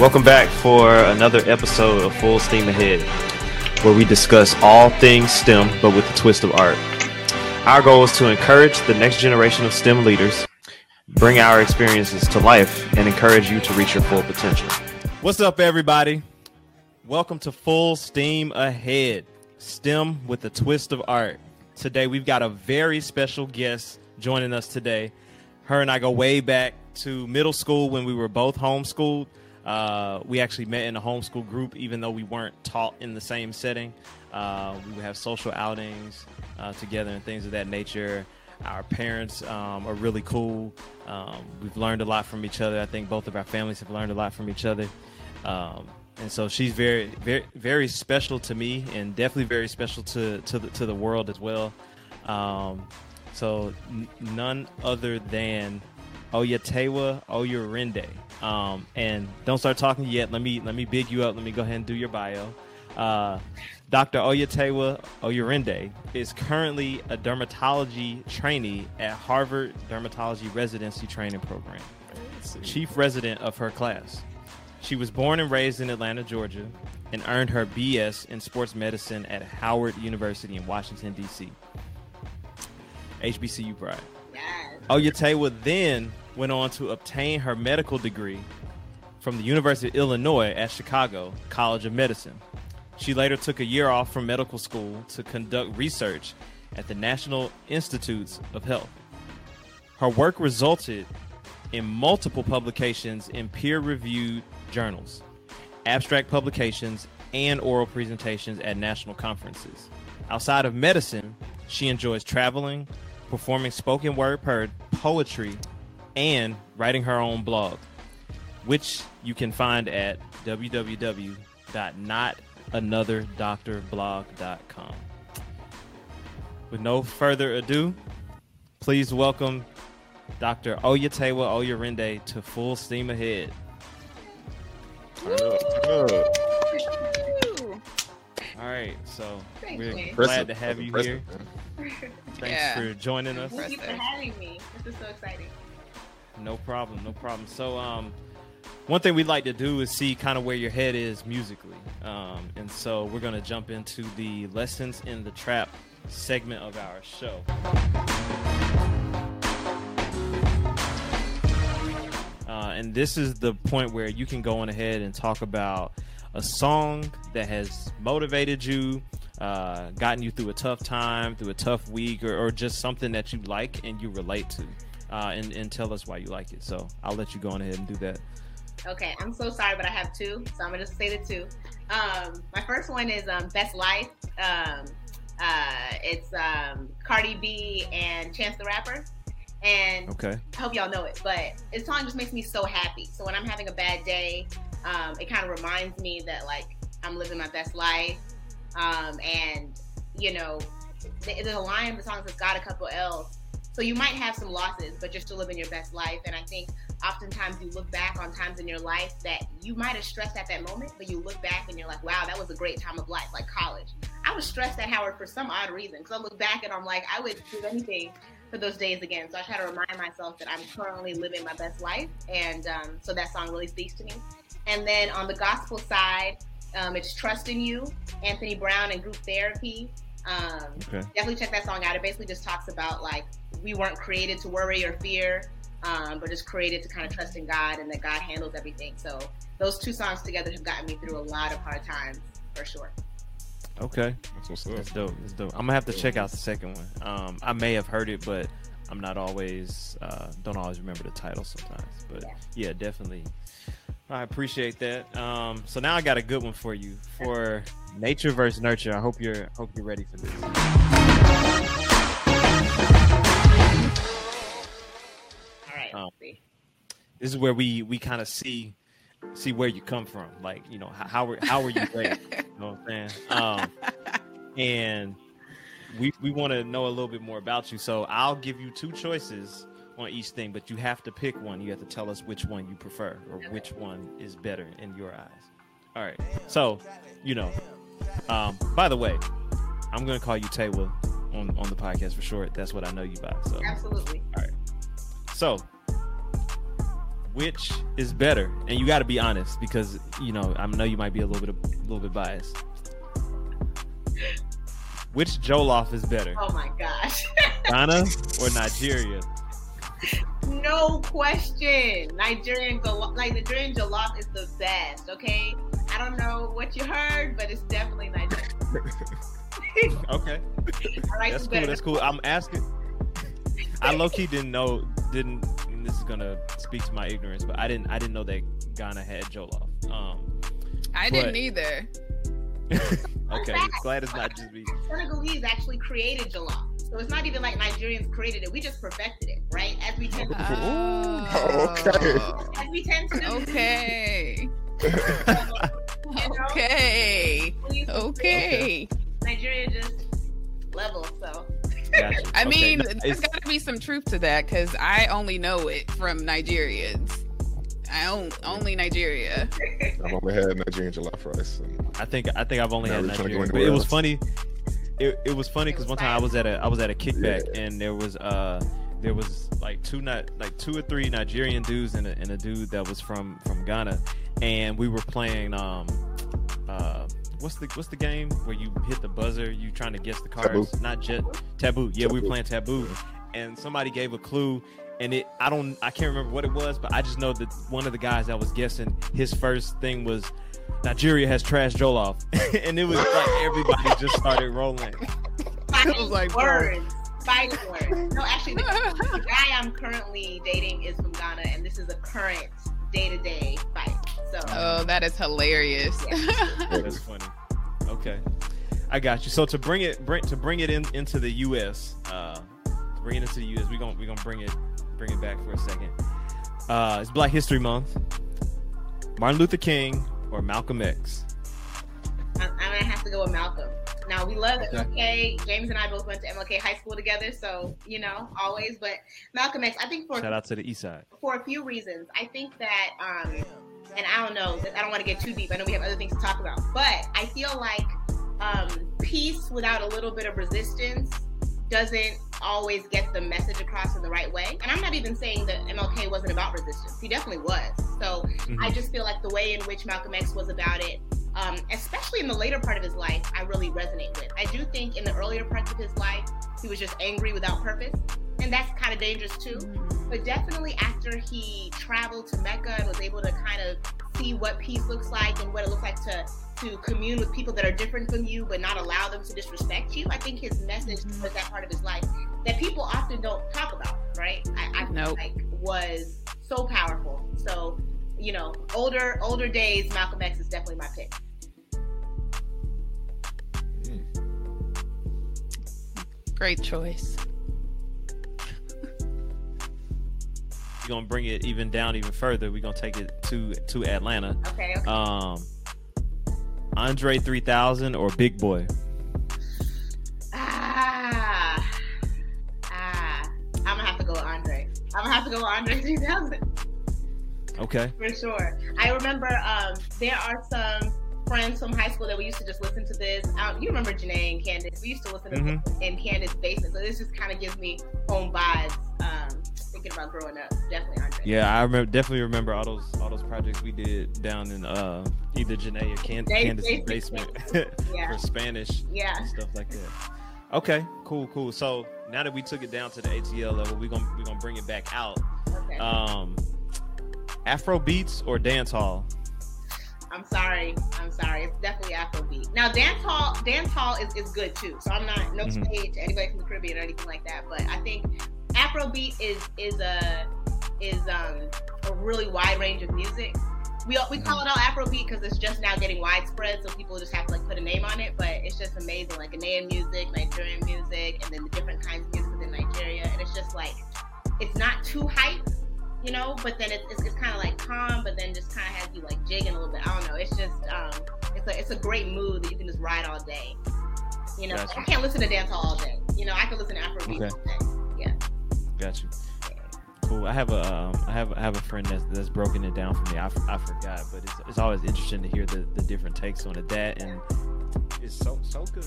Welcome back for another episode of Full Steam Ahead, where we discuss all things STEM but with a twist of art. Our goal is to encourage the next generation of STEM leaders, bring our experiences to life, and encourage you to reach your full potential. What's up, everybody? Welcome to Full Steam Ahead, STEM with a twist of art. Today, we've got a very special guest joining us today. Her and I go way back to middle school when we were both homeschooled. Uh, we actually met in a homeschool group, even though we weren't taught in the same setting. Uh, we would have social outings uh, together and things of that nature. Our parents um, are really cool. Um, we've learned a lot from each other. I think both of our families have learned a lot from each other. Um, and so she's very, very, very special to me, and definitely very special to to the, to the world as well. Um, so n- none other than Oyetewa Oyerinde. Um, and don't start talking yet. Let me let me big you up. Let me go ahead and do your bio. Uh, Dr. Oyetewa Oyerinde is currently a dermatology trainee at Harvard Dermatology Residency Training Program, chief resident of her class. She was born and raised in Atlanta, Georgia, and earned her BS in sports medicine at Howard University in Washington, D.C. HBCU pride. Oh, Oyetewa then went on to obtain her medical degree from the University of Illinois at Chicago College of Medicine. She later took a year off from medical school to conduct research at the National Institutes of Health. Her work resulted in multiple publications in peer reviewed journals, abstract publications, and oral presentations at national conferences. Outside of medicine, she enjoys traveling, performing spoken word per- poetry, and writing her own blog, which you can find at www.notanother.blog.com. With no further ado, please welcome Dr. Oyetewa Oyerinde to Full Steam Ahead. Woo. All right, so Thank we're you. glad to have you here. Impressive, Thanks Yeah. for joining us. Thank you for having me. This is so exciting. No problem, no problem. So, um, one thing we'd like to do is see kind of where your head is musically, um, and so we're gonna jump into the lessons in the trap segment of our show. Uh, and this is the point where you can go on ahead and talk about a song that has motivated you, uh, gotten you through a tough time, through a tough week, or, or just something that you like and you relate to, uh, and, and tell us why you like it. So I'll let you go on ahead and do that. Okay, I'm so sorry, but I have two, so I'm gonna just say the two. Um, my first one is um, "Best Life." Um, uh, it's um, Cardi B and Chance the Rapper, and Okay. I hope y'all know it. But this song just makes me so happy. So when I'm having a bad day, um, it kind of reminds me that like I'm living my best life, um, and you know, th- there's a line in the song that's got a couple L's. So you might have some losses, but you're still living your best life. And I think oftentimes you look back on times in your life that you might have stressed at that moment, but you look back and you're like, wow, that was a great time of life, like college. I was stressed at Howard for some odd reason. Because I look back and I'm like, I would do anything for those days again. So I try to remind myself that I'm currently living my best life. And um, so that song really speaks to me. And then on the gospel side, um, it's Trust in You, Anthony Brown and Group Therapy. Um, Okay. definitely check that song out. It basically just talks about like we weren't created to worry or fear, um, but just created to kind of trust in God and that God handles everything. So those two songs together have gotten me through a lot of hard times for sure. Okay. That's what's up. That's dope. That's dope. I'm gonna have to check out the second one. Um, I may have heard it, but I'm not always uh, don't always remember the title sometimes. But Yeah. yeah, definitely. I appreciate that. Um, so now I got a good one for you for nature versus nurture. I hope you're hope you're ready for this. All right. Um. This is where we we kind of see see where you come from. Like you know how how were how were you raised? you know what I'm saying? Um, and we we want to know a little bit more about you. So I'll give you two choices on each thing, but you have to pick one. You have to tell us which one you prefer or which one is better in your eyes. All right. So, you know, um, by the way, I'm gonna call you Taylor on on the podcast for short. That's what I know you by. So, Absolutely. All right. So which is better? And you got to be honest because you know I know you might be a little bit a little bit biased. Which Jollof is better, Oh my gosh. Ghana or Nigeria? No question. Nigerian jollof, like Nigerian jollof is the best. Okay. I don't know what you heard, but it's definitely Nigerian. Okay, I like that's it cool. better. That's cool. I'm asking. I low key didn't know. Didn't. and this is gonna speak to my ignorance, but I didn't. I didn't know that Ghana had Jollof. Um. I But- didn't either. okay. Glad it's not just me. Senegalese actually created jollof. So it's not even like Nigerians created it. We just perfected it, right? As we tend to, oh. oh, okay. as we tend to do. Okay. You know? Okay. We Okay. Nigeria just level, so Gotcha. I Okay, mean, no, there's it's- got to be some truth to that because I only know it from Nigerians. I own only Nigeria. I've only had Nigerian jollof rice. And I think I think I've only Now had we're trying to go Nigerian, but it was funny. It, it was funny because one time I was at a I was at a kickback Yeah. and there was uh there was like two not like two or three Nigerian dudes and a, and a dude that was from from Ghana, and we were playing um uh what's the what's the game where you hit the buzzer you trying to guess the cards? Taboo. not jet taboo. Yeah we were playing taboo. And somebody gave a clue and it I don't I can't remember what it was, but I just know that one of the guys that was guessing his first thing was Nigeria has trash Jollof, and it was like everybody just started rolling. fighting was like, bro. words. Fighting words. No, actually, the, the guy I'm currently dating is from Ghana, and this is a current day to day fight. So Oh, that is hilarious. That's funny. Okay, I got you. So to bring it bring to bring it in into the U.S. Uh, to bring it into the U.S. We gonna we gonna bring it bring it back for a second. Uh, it's Black History Month. Martin Luther King or Malcolm X. I'm, gonna have to go with Malcolm. Now we love Okay. MLK. James and I both went to MLK High School together, so you know always. But Malcolm X, I think for Shout out to the East Side. for a few reasons. I think that, um, and I don't know, I don't want to get too deep. I know we have other things to talk about, but I feel like um, peace without a little bit of resistance doesn't always get the message across in the right way. And I'm not even saying that MLK wasn't about resistance. He definitely was. So Mhm. I just feel like the way in which Malcolm X was about it, um, especially in the later part of his life, I really resonate with. I do think in the earlier parts of his life, he was just angry without purpose. And that's kind of dangerous too but definitely after he traveled to Mecca and was able to kind of see what peace looks like and what it looks like to to commune with people that are different from you but not allow them to disrespect you. I think his message Mhm. was that part of his life that people often don't talk about, right? I, I feel Nope. like was so powerful. So, you know, older older days, Malcolm X is definitely my pick. Great choice. We're gonna bring it even down even further. We're gonna take it to to Atlanta. Okay, okay. Um, Andre 3000 or Big Boi. Go Andre 3000. Okay. For sure. I remember um, there are some friends from high school that we used to just listen to this. Um, you remember Janae and Candace? We used to listen to Mhm. this in Candace's basement. So this just kind of gives me home vibes. Um, thinking about growing up. Definitely Andre. Yeah, I remember definitely remember all those all those projects we did down in uh either Janae or Can- Candace's basement. Yeah. for Spanish Yeah. and stuff like that. Okay, cool, cool. So now that we took it down to the ATL level, we're gonna we're gonna bring it back out. Okay. Um, Afro beats or dance hall? I'm sorry. I'm sorry. It's definitely Afrobeat. Now dance hall, dance hall is, is good too. So I'm not no Mhm. shade to anybody from the Caribbean or anything like that. But I think Afrobeat is is a is um a really wide range of music. We we call it all Afrobeat because it's just now getting widespread, so people just have to like put a name on it. But it's just amazing, like Ghanaian music, Nigerian music, and then the different kinds of music within Nigeria. And it's just like it's not too hype, you know, but then it's, it's, it's kind of like calm, but then just kind of has you like jigging a little bit. I don't know. It's just um, it's a it's a great mood that you can just ride all day. You know, Gotcha. I can't listen to dance all day. You know, I can listen to Afrobeat Okay. all day. Got you. Cool. I have a um, I have I have a friend that's that's broken it down for me. I, I forgot, but it's, it's always interesting to hear the, the different takes on it. That and is so Soca is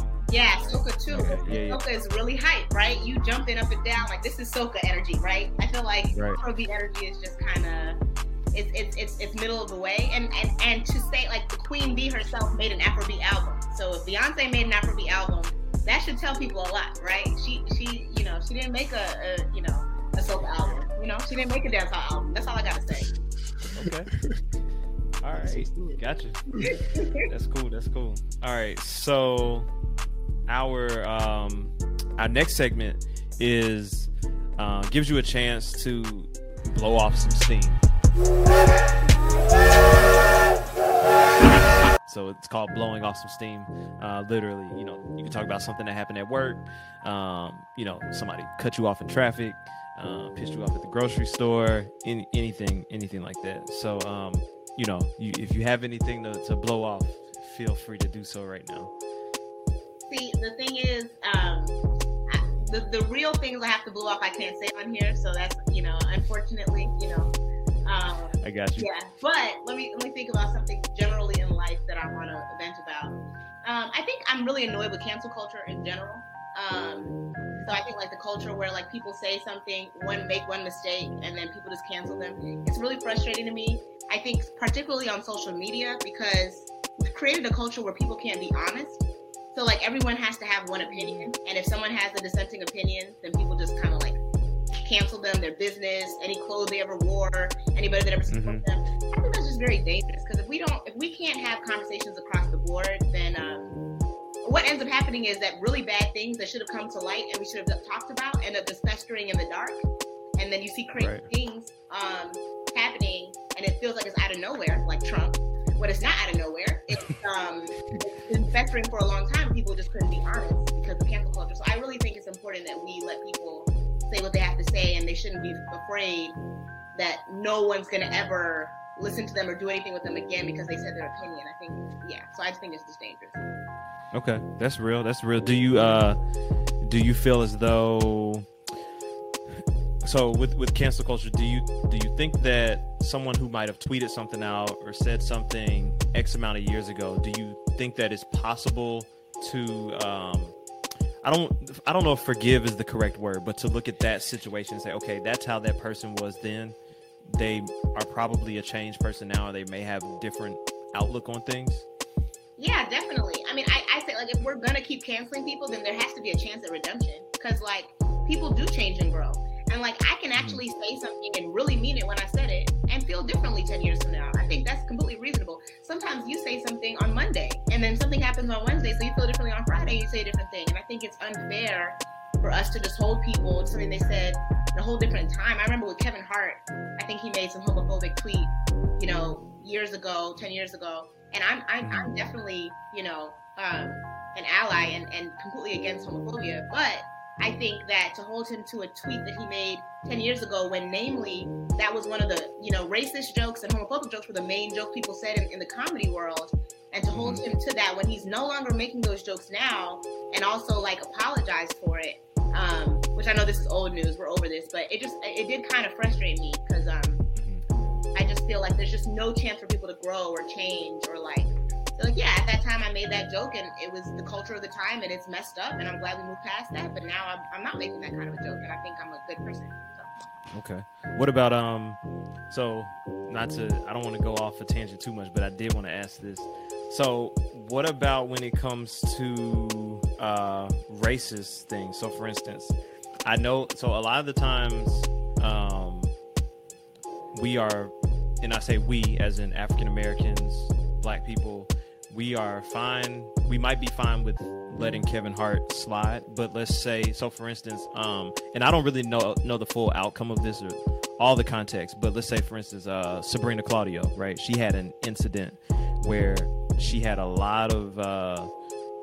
um, Yeah, Soca too. Yeah, yeah. Soca is really hype, right? You jumping up and down like this is Soca energy, right? I feel like Right. Afrobeat energy is just kind of it's, it's it's it's middle of the way, and and and to say like the Queen Bee herself made an Afrobeat album. So if Beyonce made an Afrobeat album, that should tell people a lot, right? She she you know she didn't make a, a you know a Soca album, you know she didn't make a dancehall album. That's all I gotta say. Okay. All right. Gotcha. That's cool. That's cool. All right. So our um our next segment is uh, gives you a chance to blow off some steam. So it's called blowing off some steam. Uh, literally, you know, you can talk about something that happened at work. Um, you know, somebody cut you off in traffic, uh, pissed you off at the grocery store, any, anything, anything like that. So, um, you know, you, if you have anything to, to blow off, feel free to do so right now. See, the thing is, um, I, the the real things I have to blow off, I can't say on here. So that's you know, unfortunately, you know. Um, I got you. yeah, but let me let me think about something generally in life that I want to vent about. Um, I think I'm really annoyed with cancel culture in general. Um, so I think like the culture where like people say something, one make one mistake, and then people just cancel them. It's really frustrating to me. I think particularly on social media because we've created a culture where people can't be honest. So like everyone has to have one opinion, and if someone has a dissenting opinion, then people just kind of like cancel them, their business, any clothes they ever wore, anybody that ever supported them. I think that's just very dangerous because if we don't, if we can't have conversations across the board, then um, what ends up happening is that really bad things that should have come to light and we should have talked about end up just festering in the dark, and then you see crazy Right. things um, happening, and it feels like it's out of nowhere, like Trump. But it's not out of nowhere. It's um, it's been festering for a long time. People just couldn't be honest because of cancel culture. So I really think it's important that we let people say what they have to say, and they shouldn't be afraid that no one's gonna ever listen to them or do anything with them again because they said their opinion. I think, yeah. So I just think it's just dangerous. Okay, that's real. That's real. Do you uh do you feel as though so with with cancel culture, do you do you think that someone who might have tweeted something out or said something X amount of years ago, do you think that it's possible to um I don't I don't know if forgive is the correct word, but to look at that situation and say, okay, that's how that person was then. They are probably a changed person now, or they may have different outlook on things. Yeah, definitely. Like if we're gonna keep canceling people, then there has to be a chance at redemption because like people do change and grow, and like I can actually say something and really mean it when I said it and feel differently ten years from now. I think that's completely reasonable. Sometimes you say something on Monday and then something happens on Wednesday, so you feel differently on Friday. You say a different thing, and I think it's unfair for us to just hold people to something they said in a whole different time. I remember with Kevin Hart, I think he made some homophobic tweet, you know, years ago, ten years ago, and I'm I'm, I'm definitely you know um, an ally and, and completely against homophobia, but I think that to hold him to a tweet that he made ten years ago, when namely that was one of the you know racist jokes and homophobic jokes were the main jokes people said in, in the comedy world, and to hold him to that when he's no longer making those jokes now, and also like apologize for it. Um, which I know this is old news, we're over this, but it just it did kind of frustrate me because um, I just feel like there's just no chance for people to grow or change or like. So yeah, at that time I made that joke and it was the culture of the time and it's messed up and I'm glad we moved past that. But now I'm, I'm not making that kind of a joke and I think I'm a good person. So. Okay. What about um? So not to I don't want to go off a tangent too much, but I did want to ask this. So what about when it comes to uh racist things? So for instance, I know so a lot of the times um we are and I say we as in African Americans, black people, we are fine. We might be fine with letting Kevin Hart slide, but let's say so for instance, um and I don't really know know the full outcome of this or all the context, but let's say for instance, uh Sabrina Claudio, right? She had an incident where she had a lot of uh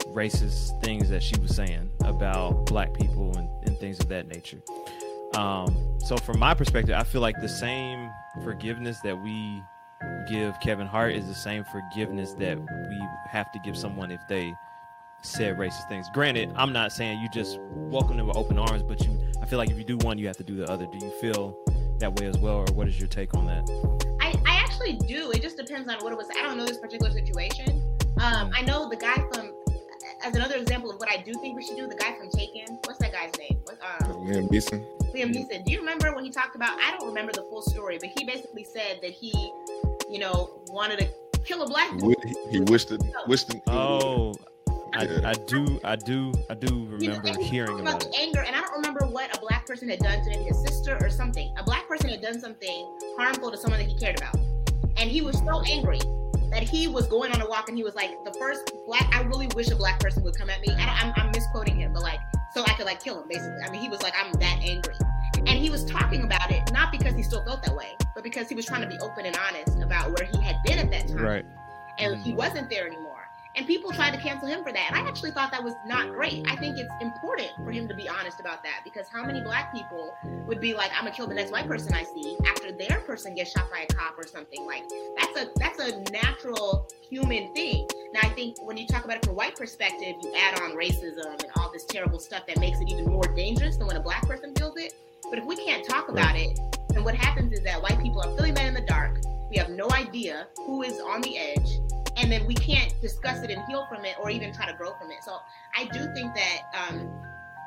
racist things that she was saying about black people and, and things of that nature. Um, so from my perspective, I feel like the same forgiveness that we give Kevin Hart is the same forgiveness that we have to give someone if they said racist things. Granted, I'm not saying you just welcome them with open arms, but you I feel like if you do one, you have to do the other. Do you feel that way as well, or what is your take on that? I, I actually do. It just depends on what it was. I don't know this particular situation. Um, I know the guy from as another example of what I do think we should do, the guy from Taken, what's that guy's name? What, um, Liam Neeson. Liam Neeson. Do you remember when he talked about? I don't remember the full story, but he basically said that he, you know, wanted to kill a black He, dude. he, he wished it. Wished it. Oh, I, Yeah. I do, I do, I do You know, remember hearing talked about the it. anger, and I don't remember what a black person had done to maybe his sister or something. A black person had done something harmful to someone that he cared about, and he was so angry that he was going on a walk, and he was like, "The first black, I really wish a black person would come at me." I don't, I'm, I'm misquoting him, but like, so I could like kill him, basically. I mean, he was like, "I'm that angry," and he was talking about it not because he still felt that way, but because he was trying to be open and honest about where he had been at that time Right. and he mm-hmm. wasn't there anymore. And people tried to cancel him for that. And I actually thought that was not great. I think it's important for him to be honest about that because how many black people would be like, I'm gonna kill the next white person I see after their person gets shot by a cop or something? Like that's a that's a natural human thing. Now I think when you talk about it from a white perspective, you add on racism and all this terrible stuff that makes it even more dangerous than when a black person feels it. But if we can't talk about it, then what happens is that white people are feeling that in the dark. We have no idea who is on the edge, and then we can't discuss it and heal from it or even try to grow from it. So I do think that um,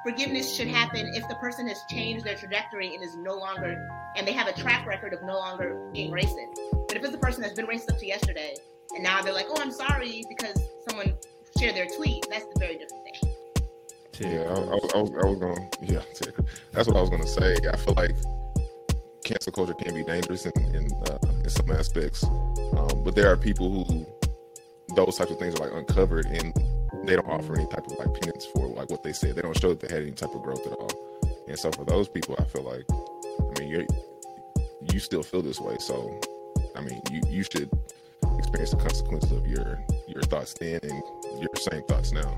forgiveness should happen if the person has changed their trajectory and is no longer, and they have a track record of no longer being racist. But if it's a person that's been racist up to yesterday, and now they're like, oh, I'm sorry because someone shared their tweet, that's a very different thing. Yeah, I, I, I was, I was going. Yeah, that's what I was going to say. I feel like cancel culture can be dangerous in in, uh, in some aspects, um, but there are people who those types of things are like uncovered and they don't offer any type of like penance for like what they said. They don't show that they had any type of growth at all. And so for those people, I feel like, I mean, you you still feel this way, so I mean, you you should experience the consequences of your your thoughts then and your same thoughts now.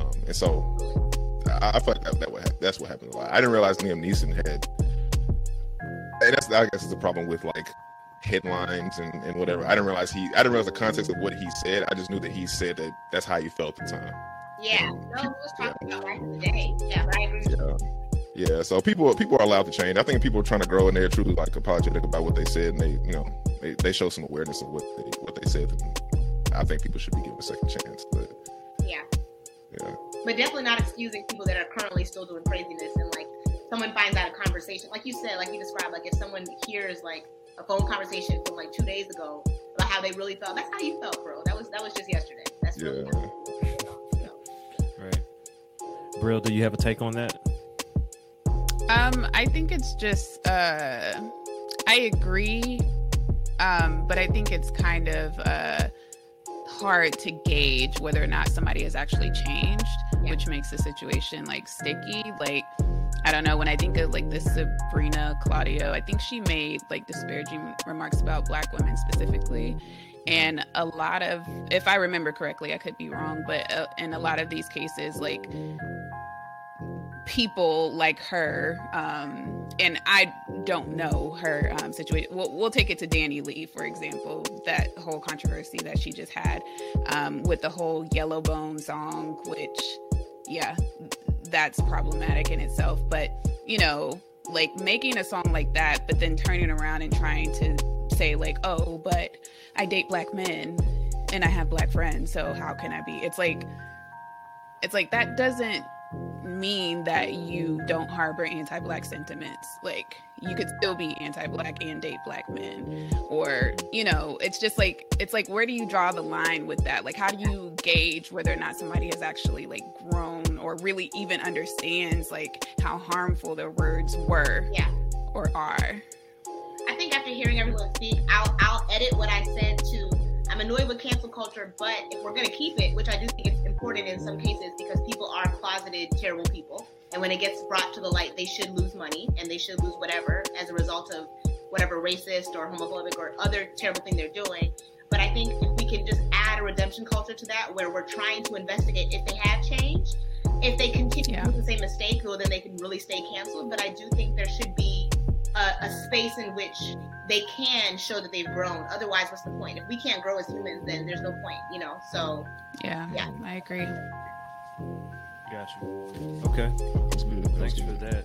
Um, and so I, I feel like that, that what that's what happened a lot. I didn't realize Liam Neeson had, and that's I guess is the problem with like headlines and, and whatever. I didn't realize he I didn't realize the context of what he said. I just knew that he said that that's how you felt at the time. Yeah, Um, no, talking about life of the day. Yeah, but I agree. with you. Yeah. Yeah, so people people are allowed to change. I think people are trying to grow and they're truly like apologetic about what they said and they you know they, they show some awareness of what they what they said. And I think people should be given a second chance. But Yeah. Yeah, but definitely not excusing people that are currently still doing craziness and like someone finds out a conversation like you said like you described like if someone hears like a phone conversation from like two days ago about how they really felt that's how you felt bro that was that was just yesterday that's really yeah. Right. Brill, do you have a take on that? Um, I think it's just uh I agree. Um, but I think it's kind of uh hard to gauge whether or not somebody has actually changed, Yeah. which makes the situation like sticky. Like I don't know, when I think of like this Sabrina Claudio, I think she made like disparaging remarks about black women specifically. And a lot of, if I remember correctly, I could be wrong, but uh, in a lot of these cases, like people like her um and i don't know her um situation we'll, we'll take it to DaniLeigh for example that whole controversy that she just had um with the whole yellow bone song which yeah that's problematic in itself. But you know like making a song like that but then turning around and trying to say like oh but i date black men and i have black friends so how can i be? It's like it's like that doesn't mean that you don't harbor anti-black sentiments. Like you could still be anti-black and date black men. Or you know it's just like it's like where do you draw the line with that? Like how do you gauge whether or not somebody has actually like grown or really even understands like how harmful their words were Yeah. or are? I think after hearing everyone speak i'll i'll edit what i said to i'm annoyed with cancel culture but if we're going to keep it which i do think it's important in some cases because people are closeted terrible people. And when it gets brought to the light they should lose money and they should lose whatever as a result of whatever racist or homophobic or other terrible thing they're doing. But i think if we can just add a redemption culture to that where we're trying to investigate if they have changed if they continue Yeah. to do the same mistake well then they can really stay canceled. But i do think there should be a, a space in which they can show that they've grown. Otherwise, what's the point? If we can't grow as humans, then there's no point, you know? So, yeah Yeah. i agree Gotcha. Okay. That's good. That's Thanks, good.